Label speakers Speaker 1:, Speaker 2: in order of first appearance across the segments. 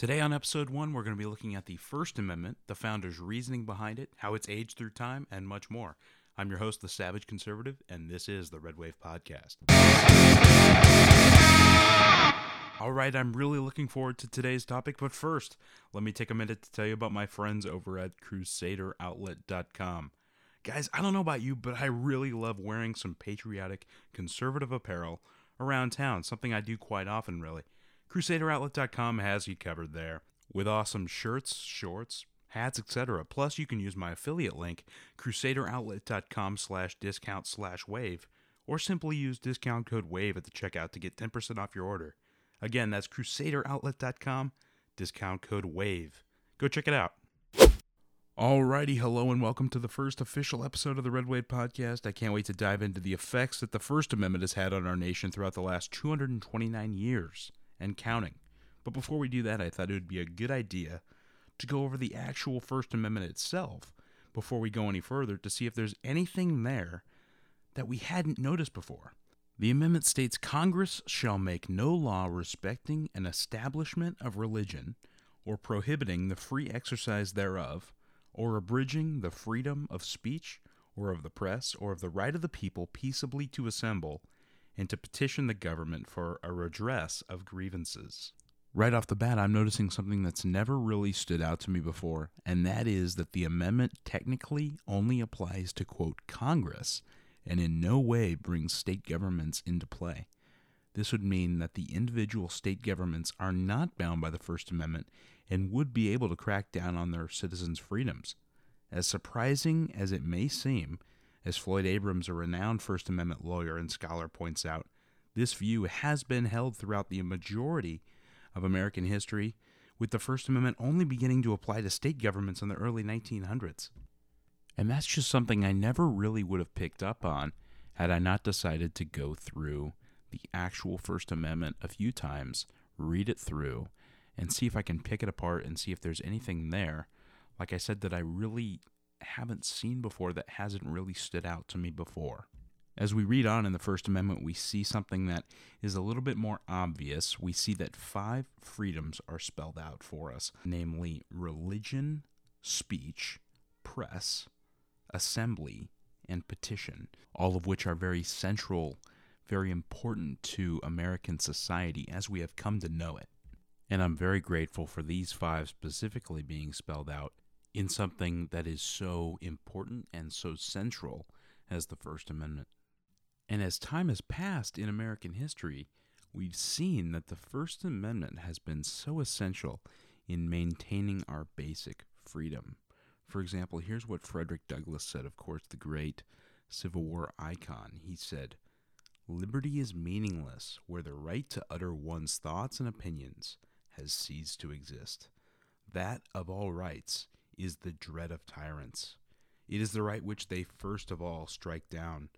Speaker 1: Today on episode one, we're going to be looking at the First Amendment, the founders' reasoning behind it, how it's aged through time, and much more. I'm your host, The Savage Conservative, and this is the Red Wave Podcast. All right, I'm really looking forward to today's topic, but first, let me take a minute to tell you about my friends over at CrusaderOutlet.com. Guys, I don't know about you, but I really love wearing some patriotic, conservative apparel around town, something I do quite often, really. CrusaderOutlet.com has you covered there with awesome shirts, shorts, hats, etc. Plus, you can use my affiliate link, crusaderoutlet.com slash discount slash wave, or simply use discount code WAVE at the checkout to get 10% off your order. Again, that's crusaderoutlet.com, discount code WAVE. Go check it out. Alrighty, hello and welcome to the first official episode of the Red Wave Podcast. I can't wait to dive into the effects that the First Amendment has had on our nation throughout the last 229 years and counting. But before we do that, I thought it would be a good idea to go over the actual First Amendment itself before we go any further to see if there's anything there that we hadn't noticed before. The amendment states Congress shall make no law respecting an establishment of religion or prohibiting the free exercise thereof or abridging the freedom of speech or of the press or of the right of the people peaceably to assemble and to petition the government for a redress of grievances. Right off the bat, I'm noticing something that's never really stood out to me before, and that is that the amendment technically only applies to, quote, Congress and in no way brings state governments into play. This would mean that the individual state governments are not bound by the First Amendment and would be able to crack down on their citizens' freedoms. As surprising as it may seem, as Floyd Abrams, a renowned First Amendment lawyer and scholar, points out, this view has been held throughout the majority of American history, with the First Amendment only beginning to apply to state governments in the early 1900s. And that's just something I never really would have picked up on had I not decided to go through the actual First Amendment a few times, read it through, and see if I can pick it apart and see if there's anything there, like I said, that I really haven't seen before that hasn't really stood out to me before. As we read on in the First Amendment, we see something that is a little bit more obvious. We see that five freedoms are spelled out for us, namely religion, speech, press, assembly, and petition, all of which are very central, very important to American society as we have come to know it. And I'm very grateful for these five specifically being spelled out in something that is so important and so central as the First Amendment. And as time has passed in American history, we've seen that the First Amendment has been so essential in maintaining our basic freedom. For example, here's what Frederick Douglass said, of course, the great Civil War icon. He said, Liberty is meaningless where the right to utter one's thoughts and opinions has ceased to exist. That, of all rights, is the dread of tyrants. It is the right which they first of all strike down.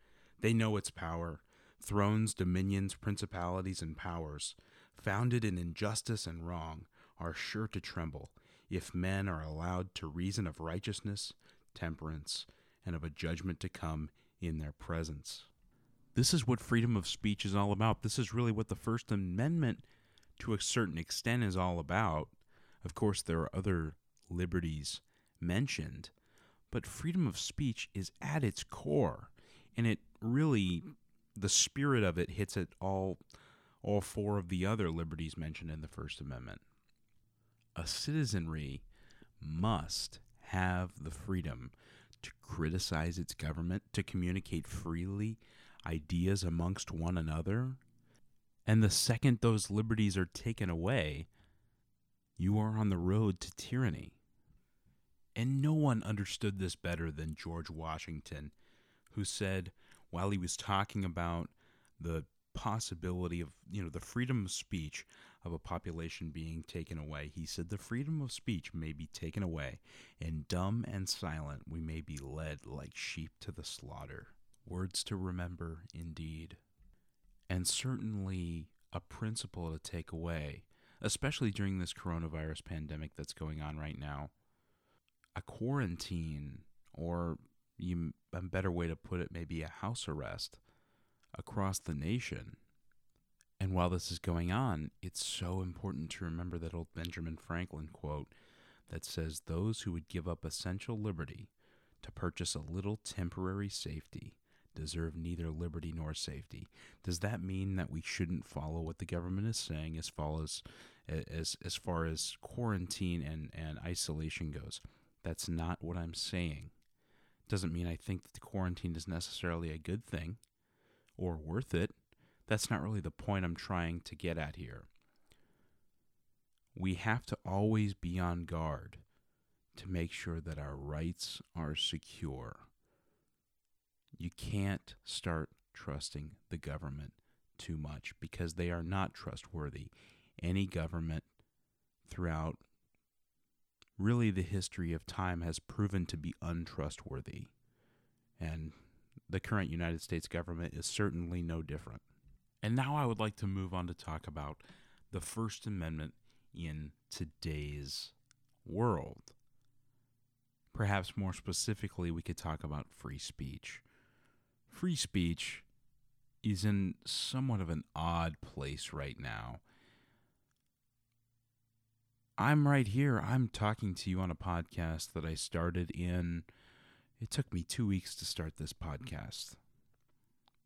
Speaker 1: They know its power thrones, dominions, principalities, and powers, founded in injustice and wrong, are sure to tremble if men are allowed to reason of righteousness, temperance, and of a judgment to come in their presence. This is what freedom of speech is all about. This is really what the First Amendment, to a certain extent, is all about. Of course, there are other liberties mentioned, but freedom of speech is at its core, and it really the spirit of it hits at all all four of the other liberties mentioned in the First Amendment. A citizenry must have the freedom to criticize its government, to communicate freely ideas amongst one another. And the second those liberties are taken away, you are on the road to tyranny. And no one understood this better than George Washington, who said, while he was talking about the possibility of, you know, the freedom of speech of a population being taken away, he said, The freedom of speech may be taken away, and dumb and silent we may be led like sheep to the slaughter. Words to remember, indeed. And certainly a principle to take away, especially during this coronavirus pandemic that's going on right now a quarantine or you, a better way to put it maybe a house arrest across the nation And while this is going on, it's so important to remember that old Benjamin Franklin quote that says, Those who would give up essential liberty to purchase a little temporary safety deserve neither liberty nor safety. Does that mean that we shouldn't follow what the government is saying as far as as as far as quarantine and, and isolation goes? That's not what I'm saying. Doesn't mean I think that the quarantine is necessarily a good thing or worth it. That's not really the point I'm trying to get at here. We have to always be on guard to make sure that our rights are secure. You can't start trusting the government too much because they are not trustworthy. Any government throughout really the history of time has proven to be untrustworthy. And the current United States government is certainly no different. And now I would like to move on to talk about the First Amendment in today's world. Perhaps more specifically, we could talk about free speech. Free speech is in somewhat of an odd place right now. I'm right here. I'm talking to you on a podcast that I started in. It took me two weeks to start this podcast.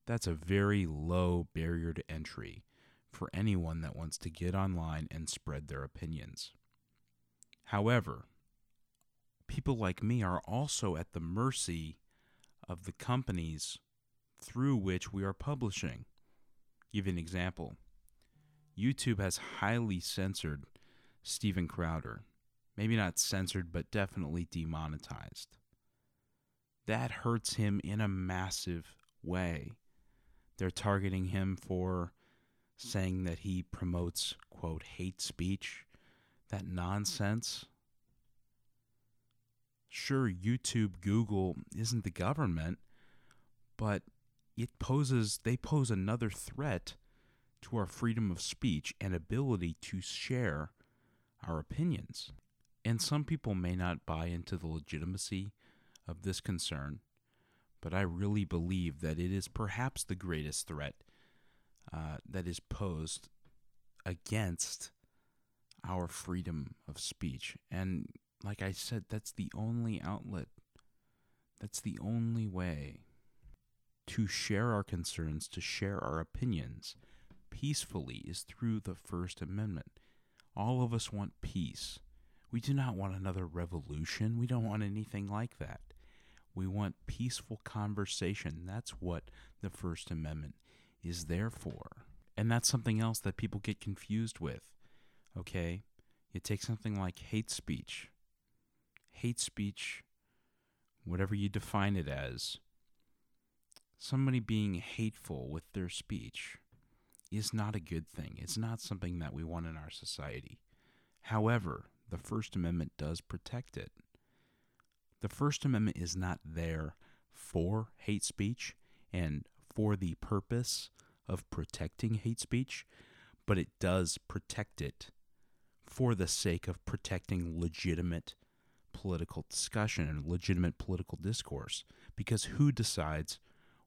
Speaker 1: That's a very low barrier to entry for anyone that wants to get online and spread their opinions. However, people like me are also at the mercy of the companies through which we are publishing. Give you an example. YouTube has highly censored Steven Crowder. Maybe not censored, but definitely demonetized. That hurts him in a massive way. They're targeting him for saying that he promotes, quote, hate speech. That nonsense. Sure, YouTube, Google isn't the government, but it poses they pose another threat to our freedom of speech and ability to share our opinions. And some people may not buy into the legitimacy of this concern, but I really believe that it is perhaps the greatest threat uh, that is posed against our freedom of speech. And like I said, that's the only outlet, that's the only way to share our concerns, to share our opinions peacefully is through the First Amendment. All of us want peace. We do not want another revolution. We don't want anything like that. We want peaceful conversation. That's what the First Amendment is there for. And that's something else that people get confused with. Okay? You take something like hate speech. Hate speech, whatever you define it as, somebody being hateful with their speech is not a good thing. It's not something that we want in our society. However, the First Amendment does protect it. The First Amendment is not there for hate speech and for the purpose of protecting hate speech, but it does protect it for the sake of protecting legitimate political discussion and legitimate political discourse. Because who decides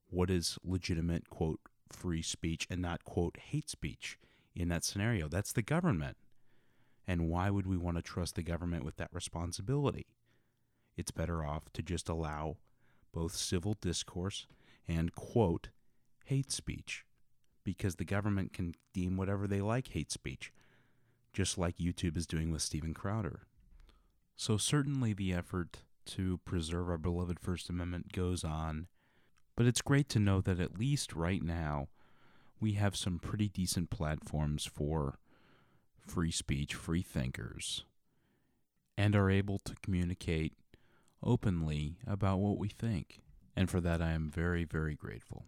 Speaker 1: what is legitimate, quote, free speech and not, quote, hate speech in that scenario? That's the government. And why would we want to trust the government with that responsibility? it's better off to just allow both civil discourse and, quote, hate speech, because the government can deem whatever they like hate speech, just like YouTube is doing with Steven Crowder. So, certainly the effort to preserve our beloved First Amendment goes on, but it's great to know that at least right now we have some pretty decent platforms for free speech, free thinkers, and are able to communicate openly about what we think. And for that, I am very, very grateful.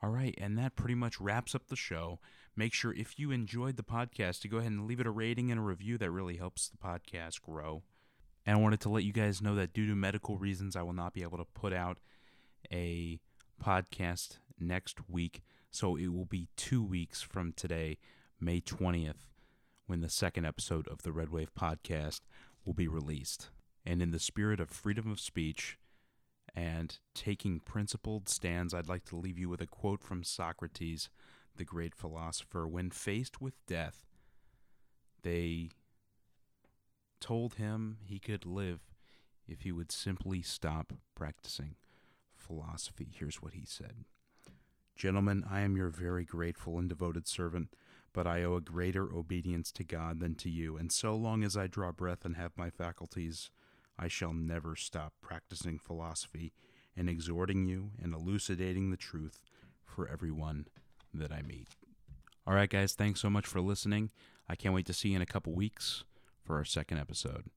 Speaker 1: All right, and that pretty much wraps up the show. Make sure if you enjoyed the podcast to go ahead and leave it a rating and a review. That really helps the podcast grow. And I wanted to let you guys know that due to medical reasons, I will not be able to put out a podcast next week. So it will be two weeks from today, May 20th, when the second episode of the Red Wave podcast will be released. And in the spirit of freedom of speech and taking principled stands, I'd like to leave you with a quote from Socrates the great philosopher, when faced with death, they told him he could live if he would simply stop practicing philosophy. Here's what he said Gentlemen, I am your very grateful and devoted servant, but I owe a greater obedience to God than to you, and so long as I draw breath and have my faculties, I shall never stop practicing philosophy and exhorting you and elucidating the truth for everyone that I meet. All right, guys, thanks so much for listening. I can't wait to see you in a couple weeks for our second episode.